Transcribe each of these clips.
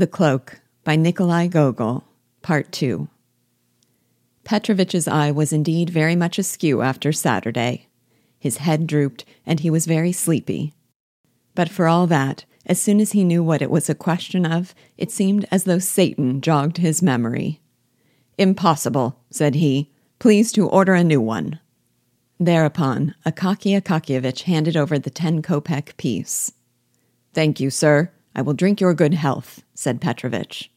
The Cloak by Nikolai Gogol, Part 2. Petrovich's eye was indeed very much askew after Saturday. His head drooped, and he was very sleepy. But for all that, as soon as he knew what it was a question of, it seemed as though Satan jogged his memory. Impossible, said he. Please to order a new one. Thereupon, Akaky Akakiyevich handed over the ten kopeck piece. Thank you, sir. I will drink your good health, said Petrovich.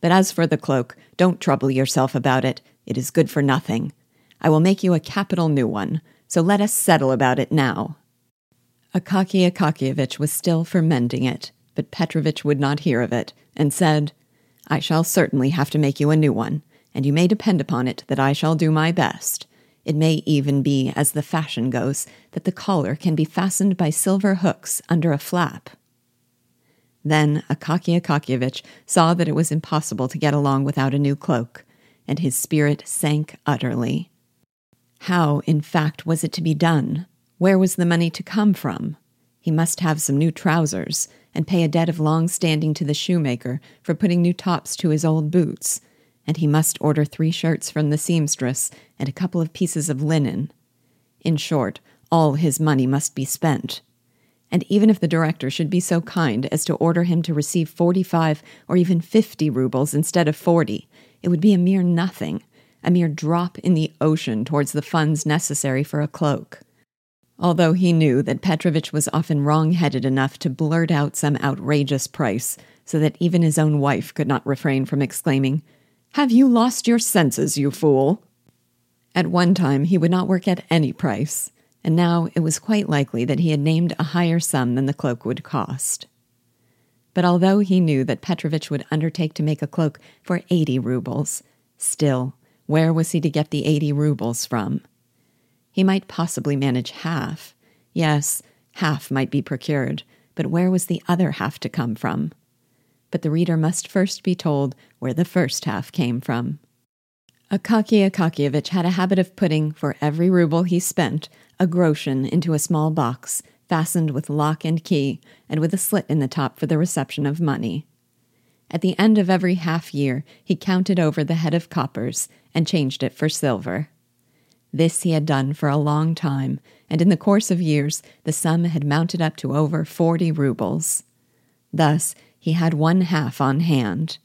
But as for the cloak, don't trouble yourself about it. It is good for nothing. I will make you a capital new one, so let us settle about it now. Akaky Akakiyevich was still for mending it, but Petrovich would not hear of it, and said, I shall certainly have to make you a new one, and you may depend upon it that I shall do my best. It may even be, as the fashion goes, that the collar can be fastened by silver hooks under a flap. Then Akaky Akakiyevich saw that it was impossible to get along without a new cloak, and his spirit sank utterly. How, in fact, was it to be done? Where was the money to come from? He must have some new trousers, and pay a debt of long standing to the shoemaker for putting new tops to his old boots, and he must order three shirts from the seamstress and a couple of pieces of linen. In short, all his money must be spent and even if the director should be so kind as to order him to receive 45 or even 50 rubles instead of 40, it would be a mere nothing, a mere drop in the ocean towards the funds necessary for a cloak. Although he knew that Petrovich was often wrong headed enough to blurt out some outrageous price, so that even his own wife could not refrain from exclaiming, Have you lost your senses, you fool? At one time, he would not work at any price and now it was quite likely that he had named a higher sum than the cloak would cost. But although he knew that Petrovich would undertake to make a cloak for eighty rubles, still, where was he to get the eighty rubles from? He might possibly manage half. Yes, half might be procured, but where was the other half to come from? But the reader must first be told where the first half came from. Akaky Akakiyevich had a habit of putting, for every ruble he spent, a groschen into a small box, fastened with lock and key, and with a slit in the top for the reception of money. At the end of every half year, he counted over the head of coppers and changed it for silver. This he had done for a long time, and in the course of years the sum had mounted up to over forty rubles. Thus he had one half on hand.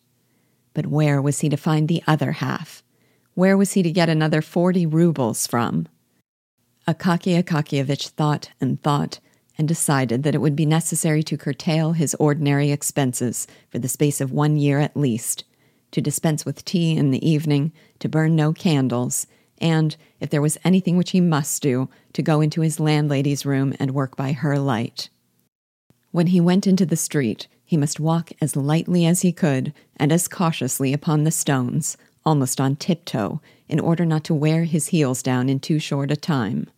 But where was he to find the other half? Where was he to get another 40 rubles from? Akaky Akakiyevich thought and thought and decided that it would be necessary to curtail his ordinary expenses for the space of one year at least, to dispense with tea in the evening, to burn no candles, and, if there was anything which he must do, to go into his landlady's room and work by her light. When he went into the street, he must walk as lightly as he could and as cautiously upon the stones, almost on tiptoe, in order not to wear his heels down in too short a time.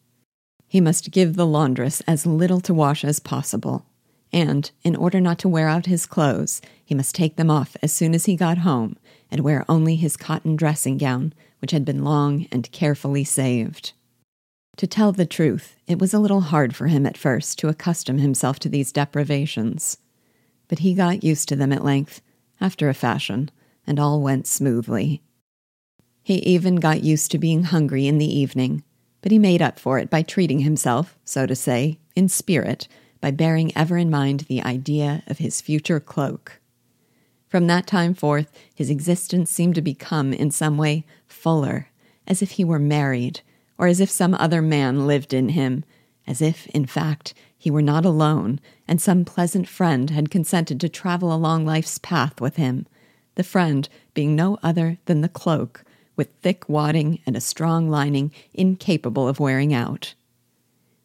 He must give the laundress as little to wash as possible, and, in order not to wear out his clothes, he must take them off as soon as he got home and wear only his cotton dressing gown, which had been long and carefully saved. To tell the truth, it was a little hard for him at first to accustom himself to these deprivations. But he got used to them at length, after a fashion, and all went smoothly. He even got used to being hungry in the evening, but he made up for it by treating himself, so to say, in spirit, by bearing ever in mind the idea of his future cloak. From that time forth, his existence seemed to become, in some way, fuller, as if he were married, or as if some other man lived in him, as if, in fact, he were not alone, and some pleasant friend had consented to travel along life's path with him, the friend being no other than the cloak with thick wadding and a strong lining incapable of wearing out.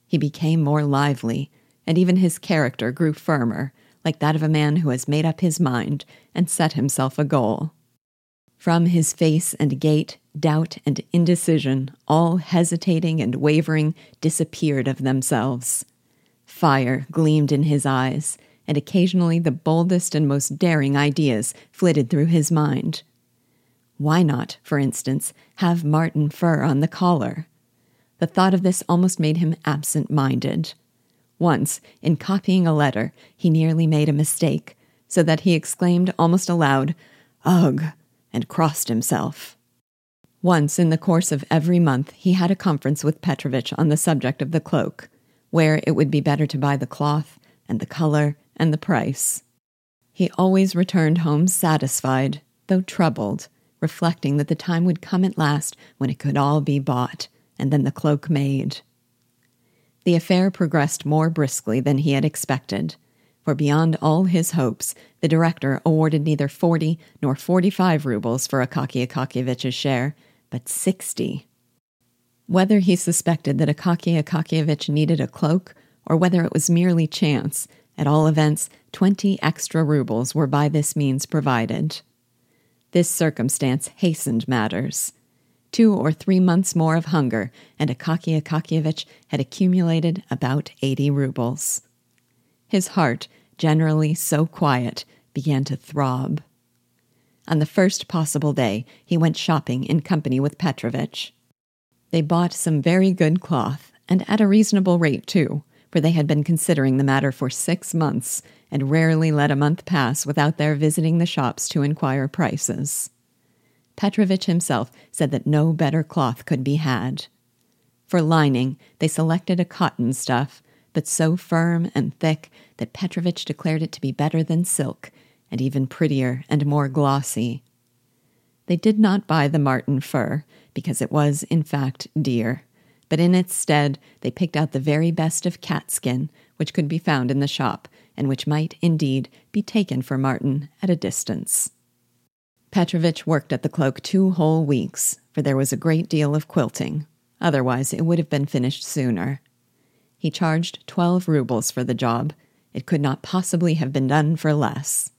He became more lively, and even his character grew firmer, like that of a man who has made up his mind and set himself a goal. From his face and gait, doubt and indecision, all hesitating and wavering, disappeared of themselves. Fire gleamed in his eyes, and occasionally the boldest and most daring ideas flitted through his mind. Why not, for instance, have marten fur on the collar? The thought of this almost made him absent minded. Once, in copying a letter, he nearly made a mistake, so that he exclaimed almost aloud, Ugh, and crossed himself. Once in the course of every month, he had a conference with Petrovich on the subject of the cloak, where it would be better to buy the cloth, and the color, and the price. He always returned home satisfied, though troubled, reflecting that the time would come at last when it could all be bought, and then the cloak made. The affair progressed more briskly than he had expected, for beyond all his hopes, the director awarded neither forty nor forty-five rubles for Akaky Akakievich's share, but sixty. Whether he suspected that Akaky Akakievich needed a cloak, or whether it was merely chance, at all events, twenty extra rubles were by this means provided. This circumstance hastened matters. Two or three months more of hunger, and Akaky Akakievich had accumulated about eighty rubles. His heart, generally so quiet, began to throb. On the first possible day, he went shopping in company with Petrovich. They bought some very good cloth, and at a reasonable rate, too, for they had been considering the matter for six months and rarely let a month pass without their visiting the shops to inquire prices. Petrovich himself said that no better cloth could be had. For lining, they selected a cotton stuff, but so firm and thick that Petrovich declared it to be better than silk, and even prettier and more glossy. They did not buy the marten fur, because it was, in fact, dear, but in its stead they picked out the very best of catskin, which could be found in the shop, and which might, indeed, be taken for marten at a distance. Petrovich worked at the cloak two whole weeks, for there was a great deal of quilting. Otherwise, it would have been finished sooner. He charged twelve rubles for the job. It could not possibly have been done for less.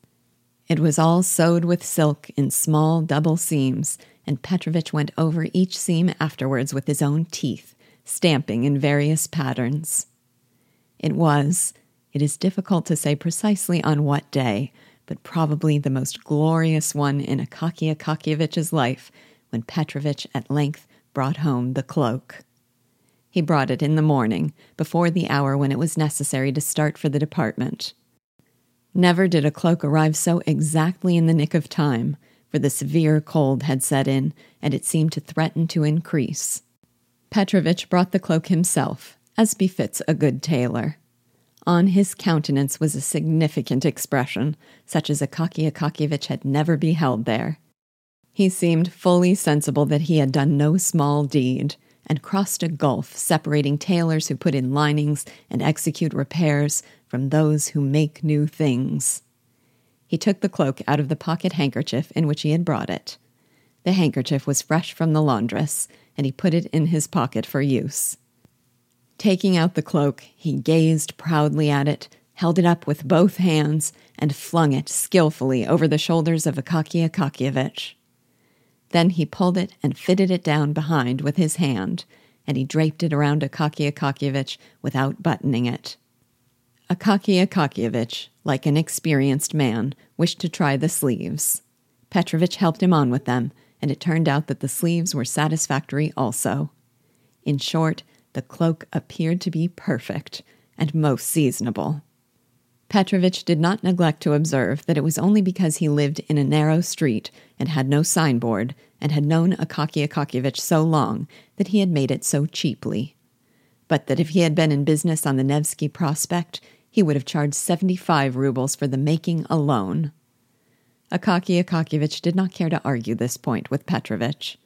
It was all sewed with silk in small double seams, and Petrovich went over each seam afterwards with his own teeth, stamping in various patterns. It was, it is difficult to say precisely on what day, but probably the most glorious one in Akaky Akakievich's life when Petrovich at length brought home the cloak. He brought it in the morning, before the hour when it was necessary to start for the department. Never did a cloak arrive so exactly in the nick of time, for the severe cold had set in, and it seemed to threaten to increase. Petrovich brought the cloak himself, as befits a good tailor. On his countenance was a significant expression, such as Akaky Akakievich had never beheld there. He seemed fully sensible that he had done no small deed, and crossed a gulf separating tailors who put in linings and execute repairs from those who make new things. He took the cloak out of the pocket handkerchief in which he had brought it. The handkerchief was fresh from the laundress, and he put it in his pocket for use. Taking out the cloak, he gazed proudly at it, held it up with both hands, and flung it skillfully over the shoulders of Akaky Akakievich. Then he pulled it and fitted it down behind with his hand, and he draped it around Akaky Akakievich without buttoning it. Akaky Akakievich, like an experienced man, wished to try the sleeves. Petrovich helped him on with them, and it turned out that the sleeves were satisfactory also. In short, the cloak appeared to be perfect and most seasonable. Petrovich did not neglect to observe that it was only because he lived in a narrow street and had no signboard and had known Akaky Akakievich so long that he had made it so cheaply. But that if he had been in business on the Nevsky Prospect, he would have charged 75 rubles for the making alone. Akaky Akakievich did not care to argue this point with Petrovich.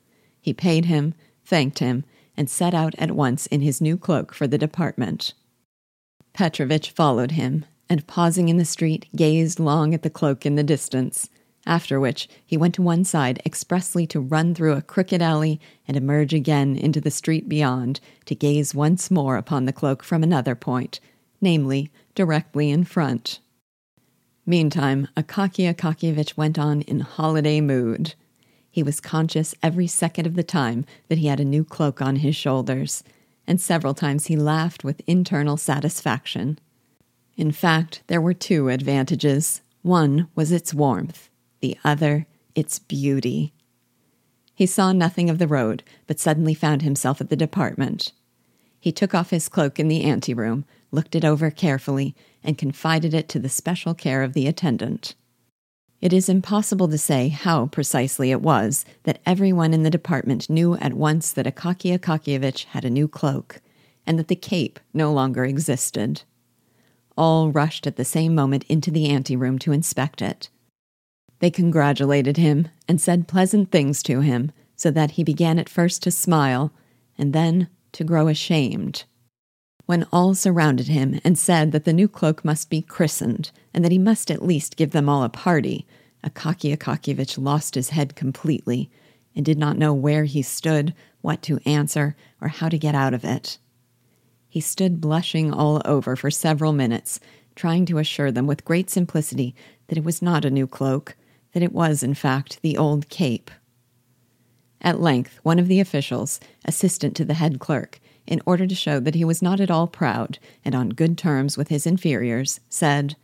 He paid him, thanked him, and set out at once in his new cloak for the department. Petrovich followed him, and pausing in the street, gazed long at the cloak in the distance, after which he went to one side expressly to run through a crooked alley and emerge again into the street beyond to gaze once more upon the cloak from another point, namely, directly in front. Meantime, Akaky Akakievich went on in holiday mood. He was conscious every second of the time that he had a new cloak on his shoulders, and several times he laughed with internal satisfaction. In fact, there were two advantages. One was its warmth, the other, its beauty. He saw nothing of the road, but suddenly found himself at the department. He took off his cloak in the anteroom, looked it over carefully, and confided it to the special care of the attendant. It is impossible to say how precisely it was that everyone in the department knew at once that Akaky Akakiyevich had a new cloak, and that the cape no longer existed. All rushed at the same moment into the anteroom to inspect it. They congratulated him and said pleasant things to him, so that he began at first to smile and then to grow ashamed. When all surrounded him and said that the new cloak must be christened and that he must at least give them all a party, Akaky Akakiyevich lost his head completely and did not know where he stood, what to answer, or how to get out of it. He stood blushing all over for several minutes, trying to assure them with great simplicity that it was not a new cloak, that it was, in fact, the old cape. At length, one of the officials, assistant to the head clerk, in order to show that he was not at all proud and on good terms with his inferiors, said,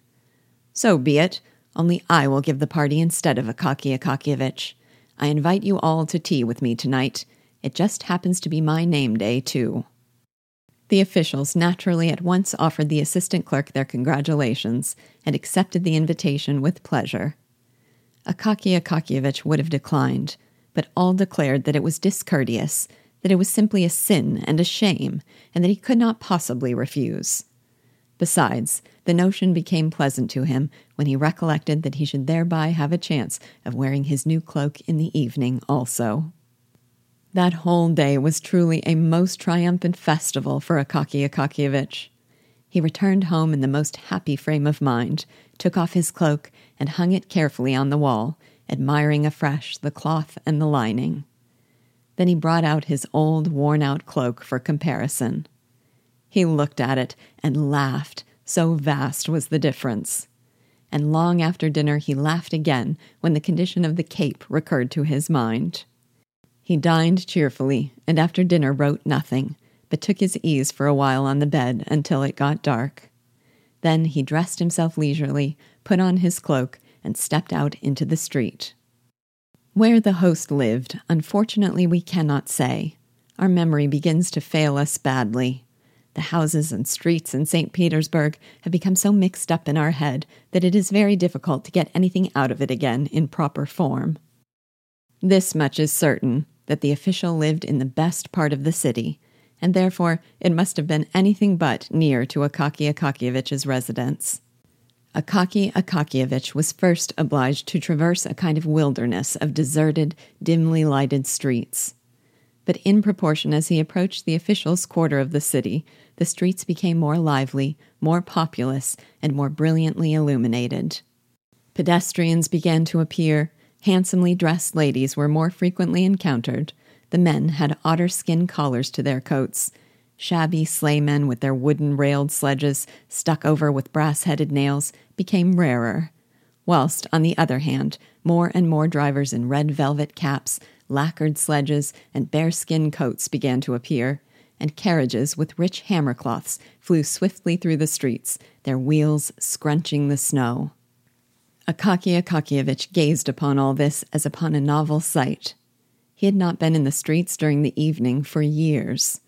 So be it, only I will give the party instead of Akaky Akakiyevich. I invite you all to tea with me tonight. It just happens to be my name day, too. The officials naturally at once offered the assistant clerk their congratulations and accepted the invitation with pleasure. Akaky Akakiyevich would have declined, but all declared that it was discourteous, that it was simply a sin and a shame, and that he could not possibly refuse. Besides, the notion became pleasant to him when he recollected that he should thereby have a chance of wearing his new cloak in the evening also. That whole day was truly a most triumphant festival for Akaky Akakiyevich. He returned home in the most happy frame of mind, took off his cloak, and hung it carefully on the wall, admiring afresh the cloth and the lining. Then he brought out his old, worn out cloak for comparison. He looked at it and laughed, so vast was the difference. And long after dinner he laughed again when the condition of the cape recurred to his mind. He dined cheerfully, and after dinner wrote nothing, but took his ease for a while on the bed until it got dark. Then he dressed himself leisurely, put on his cloak, and stepped out into the street. Where the host lived, unfortunately, we cannot say. Our memory begins to fail us badly. The houses and streets in St. Petersburg have become so mixed up in our head that it is very difficult to get anything out of it again in proper form. This much is certain that the official lived in the best part of the city, and therefore it must have been anything but near to Akaky Akakiyevich's residence. Akaky Akakiyevich was first obliged to traverse a kind of wilderness of deserted, dimly lighted streets. But in proportion as he approached the official's quarter of the city, the streets became more lively, more populous, and more brilliantly illuminated. Pedestrians began to appear, handsomely dressed ladies were more frequently encountered, the men had otter skin collars to their coats, Shabby sleighmen with their wooden railed sledges stuck over with brass headed nails became rarer, whilst, on the other hand, more and more drivers in red velvet caps, lacquered sledges, and bearskin coats began to appear, and carriages with rich hammercloths flew swiftly through the streets, their wheels scrunching the snow. Akaky Akakiyevich gazed upon all this as upon a novel sight. He had not been in the streets during the evening for years.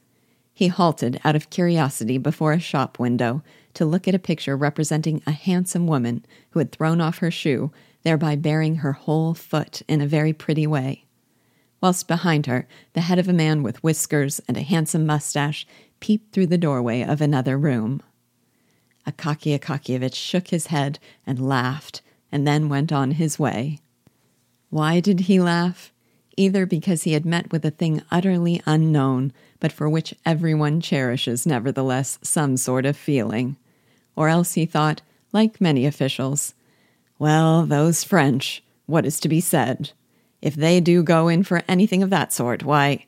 He halted out of curiosity before a shop window to look at a picture representing a handsome woman who had thrown off her shoe, thereby baring her whole foot in a very pretty way. Whilst behind her, the head of a man with whiskers and a handsome mustache peeped through the doorway of another room. Akaky Akakiyevich shook his head and laughed, and then went on his way. Why did he laugh? Either because he had met with a thing utterly unknown, but for which everyone cherishes, nevertheless, some sort of feeling. Or else he thought, like many officials, well, those French, what is to be said? If they do go in for anything of that sort, why.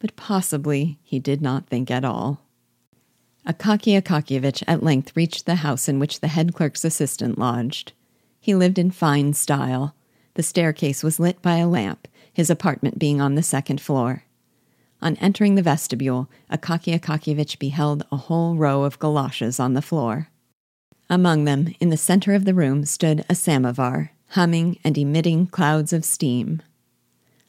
But possibly he did not think at all. Akaky Akakiyevich at length reached the house in which the head clerk's assistant lodged. He lived in fine style. The staircase was lit by a lamp, his apartment being on the second floor. On entering the vestibule, Akaky Akakiyevich beheld a whole row of galoshes on the floor. Among them, in the center of the room, stood a samovar, humming and emitting clouds of steam.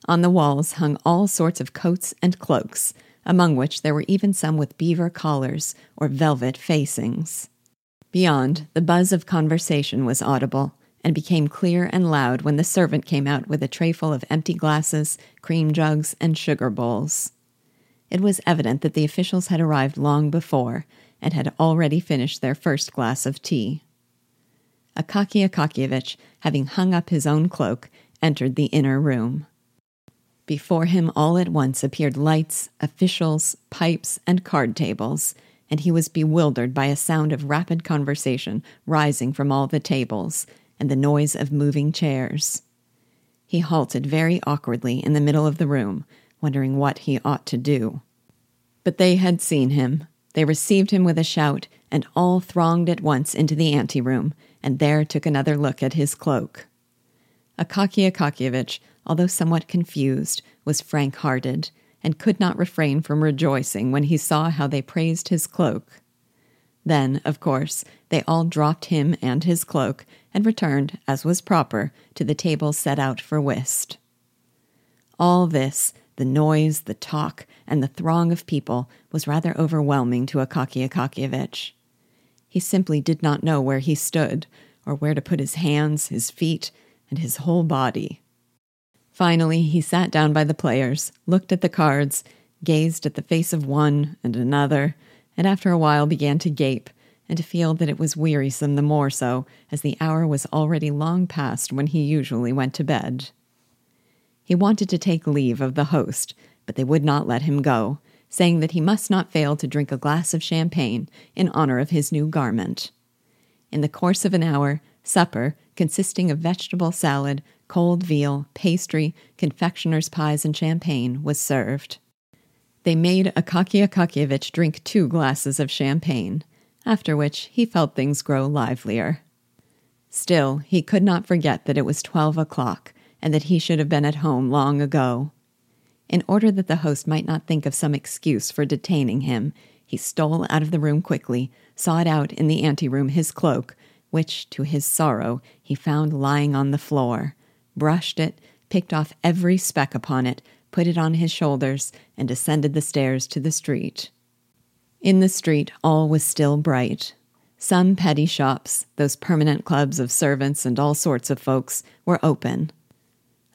On the walls hung all sorts of coats and cloaks, among which there were even some with beaver collars or velvet facings. Beyond, the buzz of conversation was audible and became clear and loud when the servant came out with a trayful of empty glasses, cream jugs, and sugar bowls. It was evident that the officials had arrived long before and had already finished their first glass of tea. Akaky Akakiyevich, having hung up his own cloak, entered the inner room. Before him all at once appeared lights, officials, pipes, and card tables, and he was bewildered by a sound of rapid conversation rising from all the tables and the noise of moving chairs. He halted very awkwardly in the middle of the room, wondering what he ought to do. But they had seen him. They received him with a shout, and all thronged at once into the anteroom, and there took another look at his cloak. Akaky Akakiyevich, although somewhat confused, was frank hearted, and could not refrain from rejoicing when he saw how they praised his cloak. Then, of course, they all dropped him and his cloak and returned, as was proper, to the table set out for whist. All this, the noise, the talk, and the throng of people, was rather overwhelming to Akaky Akakiyevich. He simply did not know where he stood, or where to put his hands, his feet, and his whole body. Finally, he sat down by the players, looked at the cards, gazed at the face of one and another, and after a while began to gape and to feel that it was wearisome the more so as the hour was already long past when he usually went to bed. He wanted to take leave of the host, but they would not let him go, saying that he must not fail to drink a glass of champagne in honor of his new garment. In the course of an hour, supper, consisting of vegetable salad, cold veal, pastry, confectioner's pies, and champagne, was served. They made Akaky Akakiyevich drink two glasses of champagne, after which he felt things grow livelier. Still, he could not forget that it was twelve o'clock and that he should have been at home long ago. In order that the host might not think of some excuse for detaining him, he stole out of the room quickly, sought out in the anteroom his cloak, which, to his sorrow, he found lying on the floor, brushed it, picked off every speck upon it, put it on his shoulders, and descended the stairs to the street. In the street, all was still bright. Some petty shops, those permanent clubs of servants and all sorts of folks, were open.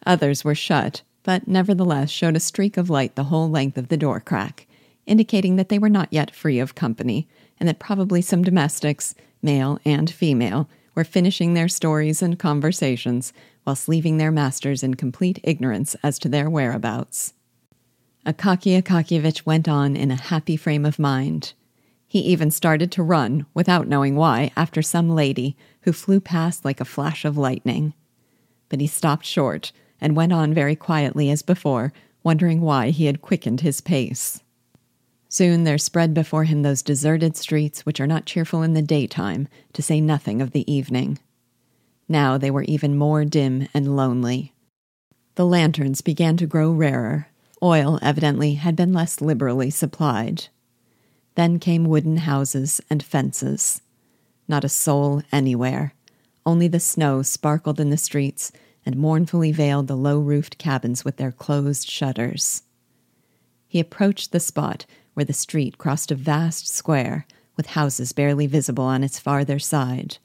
Others were shut, but nevertheless showed a streak of light the whole length of the door crack, indicating that they were not yet free of company, and that probably some domestics, male and female, were finishing their stories and conversations whilst leaving their masters in complete ignorance as to their whereabouts. Akaky Akakiyevich went on in a happy frame of mind. He even started to run, without knowing why, after some lady who flew past like a flash of lightning. But he stopped short and went on very quietly as before, wondering why he had quickened his pace. Soon there spread before him those deserted streets which are not cheerful in the daytime, to say nothing of the evening. Now they were even more dim and lonely. The lanterns began to grow rarer. Oil, evidently, had been less liberally supplied. Then came wooden houses and fences. Not a soul anywhere. Only the snow sparkled in the streets and mournfully veiled the low roofed cabins with their closed shutters. He approached the spot where the street crossed a vast square with houses barely visible on its farther side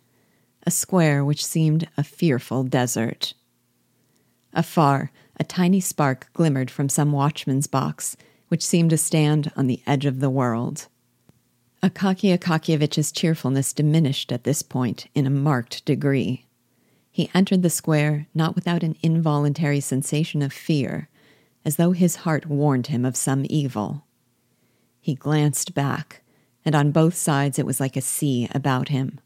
a square which seemed a fearful desert. Afar, a tiny spark glimmered from some watchman's box, which seemed to stand on the edge of the world. Akaky Akakyevich's cheerfulness diminished at this point in a marked degree. He entered the square not without an involuntary sensation of fear, as though his heart warned him of some evil. He glanced back, and on both sides it was like a sea about him.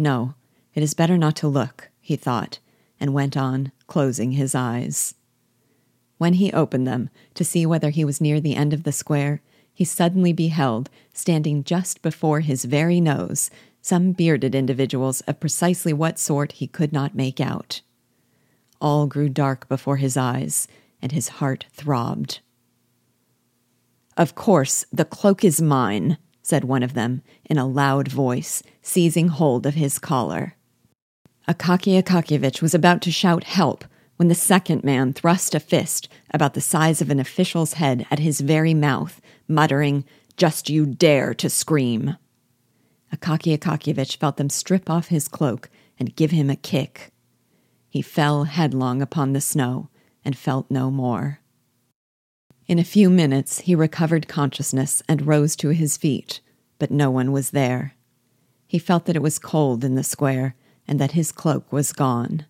No, it is better not to look, he thought, and went on, closing his eyes. When he opened them to see whether he was near the end of the square, he suddenly beheld, standing just before his very nose, some bearded individuals of precisely what sort he could not make out. All grew dark before his eyes, and his heart throbbed. Of course, the cloak is mine, said one of them in a loud voice, seizing hold of his collar. Akaky Akakiyevich was about to shout help when the second man thrust a fist about the size of an official's head at his very mouth, muttering, Just you dare to scream. Akaky Akakiyevich felt them strip off his cloak and give him a kick. He fell headlong upon the snow and felt no more. In a few minutes, he recovered consciousness and rose to his feet, but no one was there. He felt that it was cold in the square and that his cloak was gone.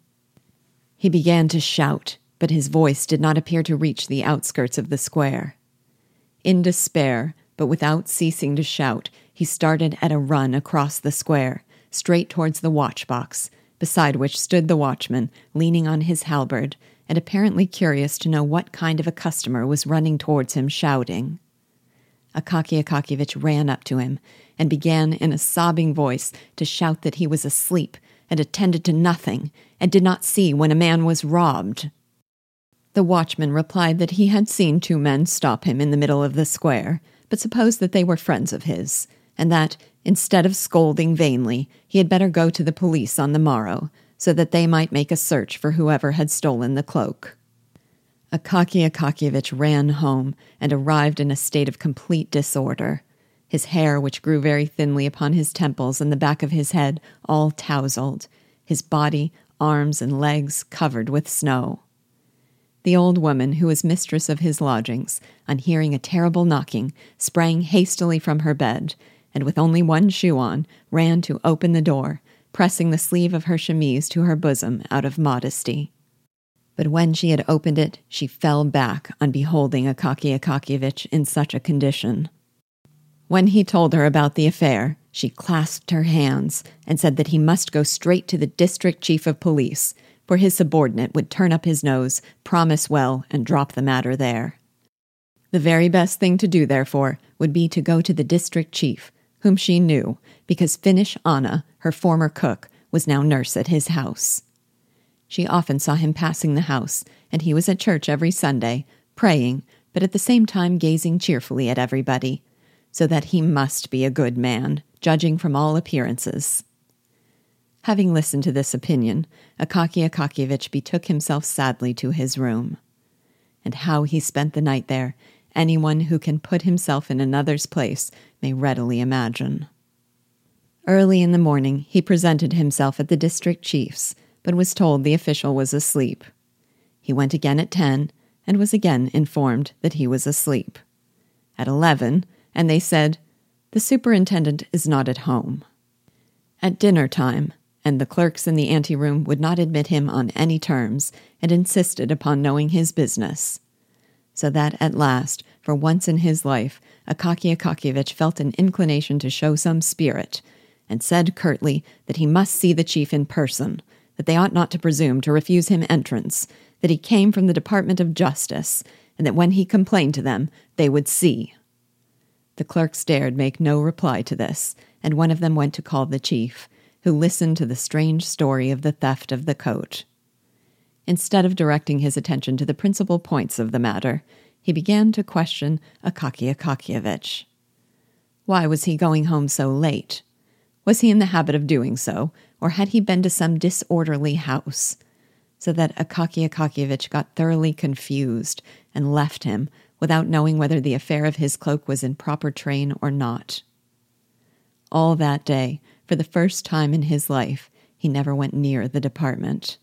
He began to shout, but his voice did not appear to reach the outskirts of the square. In despair, but without ceasing to shout, he started at a run across the square, straight towards the watch box, beside which stood the watchman, leaning on his halberd, and apparently curious to know what kind of a customer was running towards him shouting. Akaky Akakiyevich ran up to him and began in a sobbing voice to shout that he was asleep and attended to nothing and did not see when a man was robbed. The watchman replied that he had seen two men stop him in the middle of the square, but supposed that they were friends of his, and that, instead of scolding vainly, he had better go to the police on the morrow, so that they might make a search for whoever had stolen the cloak. Akaky Akakiyevich ran home and arrived in a state of complete disorder. His hair, which grew very thinly upon his temples and the back of his head, all tousled, his body, arms, and legs covered with snow. The old woman, who was mistress of his lodgings, on hearing a terrible knocking, sprang hastily from her bed and with only one shoe on, ran to open the door, pressing the sleeve of her chemise to her bosom out of modesty. But when she had opened it, she fell back on beholding Akaky Akakiyevich in such a condition. When he told her about the affair, she clasped her hands and said that he must go straight to the district chief of police, for his subordinate would turn up his nose, promise well, and drop the matter there. The very best thing to do, therefore, would be to go to the district chief, whom she knew, because Finnish Anna, her former cook, was now nurse at his house. She often saw him passing the house, and he was at church every Sunday, praying, but at the same time gazing cheerfully at everybody, so that he must be a good man, judging from all appearances. Having listened to this opinion, Akaky Akakiyevich betook himself sadly to his room. And how he spent the night there anyone who can put himself in another's place may readily imagine. Early in the morning, he presented himself at the district chief's, but was told the official was asleep. He went again at ten, and was again informed that he was asleep. At eleven, and they said, The superintendent is not at home. At dinner time, and the clerks in the anteroom would not admit him on any terms, and insisted upon knowing his business so that at last, for once in his life, Akaky Akakiyevich felt an inclination to show some spirit, and said curtly that he must see the chief in person, that they ought not to presume to refuse him entrance, that he came from the Department of Justice, and that when he complained to them, they would see. The clerks dared make no reply to this, and one of them went to call the chief, who listened to the strange story of the theft of the coat. Instead of directing his attention to the principal points of the matter, he began to question Akaky Akakiyevich. Why was he going home so late? Was he in the habit of doing so, or had he been to some disorderly house? So that Akaky Akakiyevich got thoroughly confused and left him without knowing whether the affair of his cloak was in proper train or not. All that day, for the first time in his life, he never went near the department.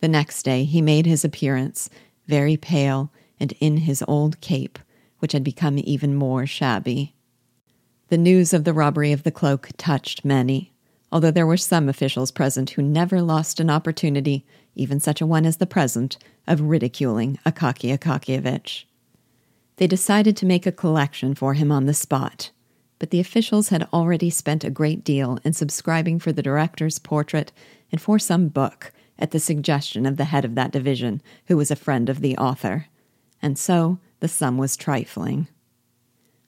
The next day he made his appearance, very pale and in his old cape, which had become even more shabby. The news of the robbery of the cloak touched many, although there were some officials present who never lost an opportunity, even such a one as the present, of ridiculing Akaky Akakiyevich. They decided to make a collection for him on the spot, but the officials had already spent a great deal in subscribing for the director's portrait and for some book at the suggestion of the head of that division, who was a friend of the author, and so the sum was trifling.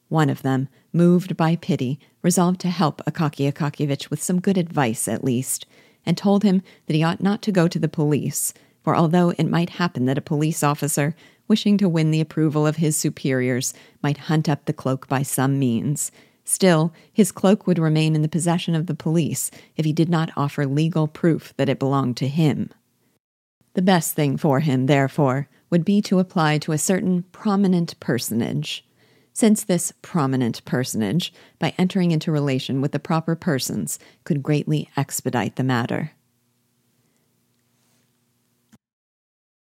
One of them, moved by pity, resolved to help Akaky Akakiyevich with some good advice at least, and told him that he ought not to go to the police, for although it might happen that a police officer, wishing to win the approval of his superiors, might hunt up the cloak by some means, Still, his cloak would remain in the possession of the police if he did not offer legal proof that it belonged to him. The best thing for him, therefore, would be to apply to a certain prominent personage, since this prominent personage, by entering into relation with the proper persons, could greatly expedite the matter.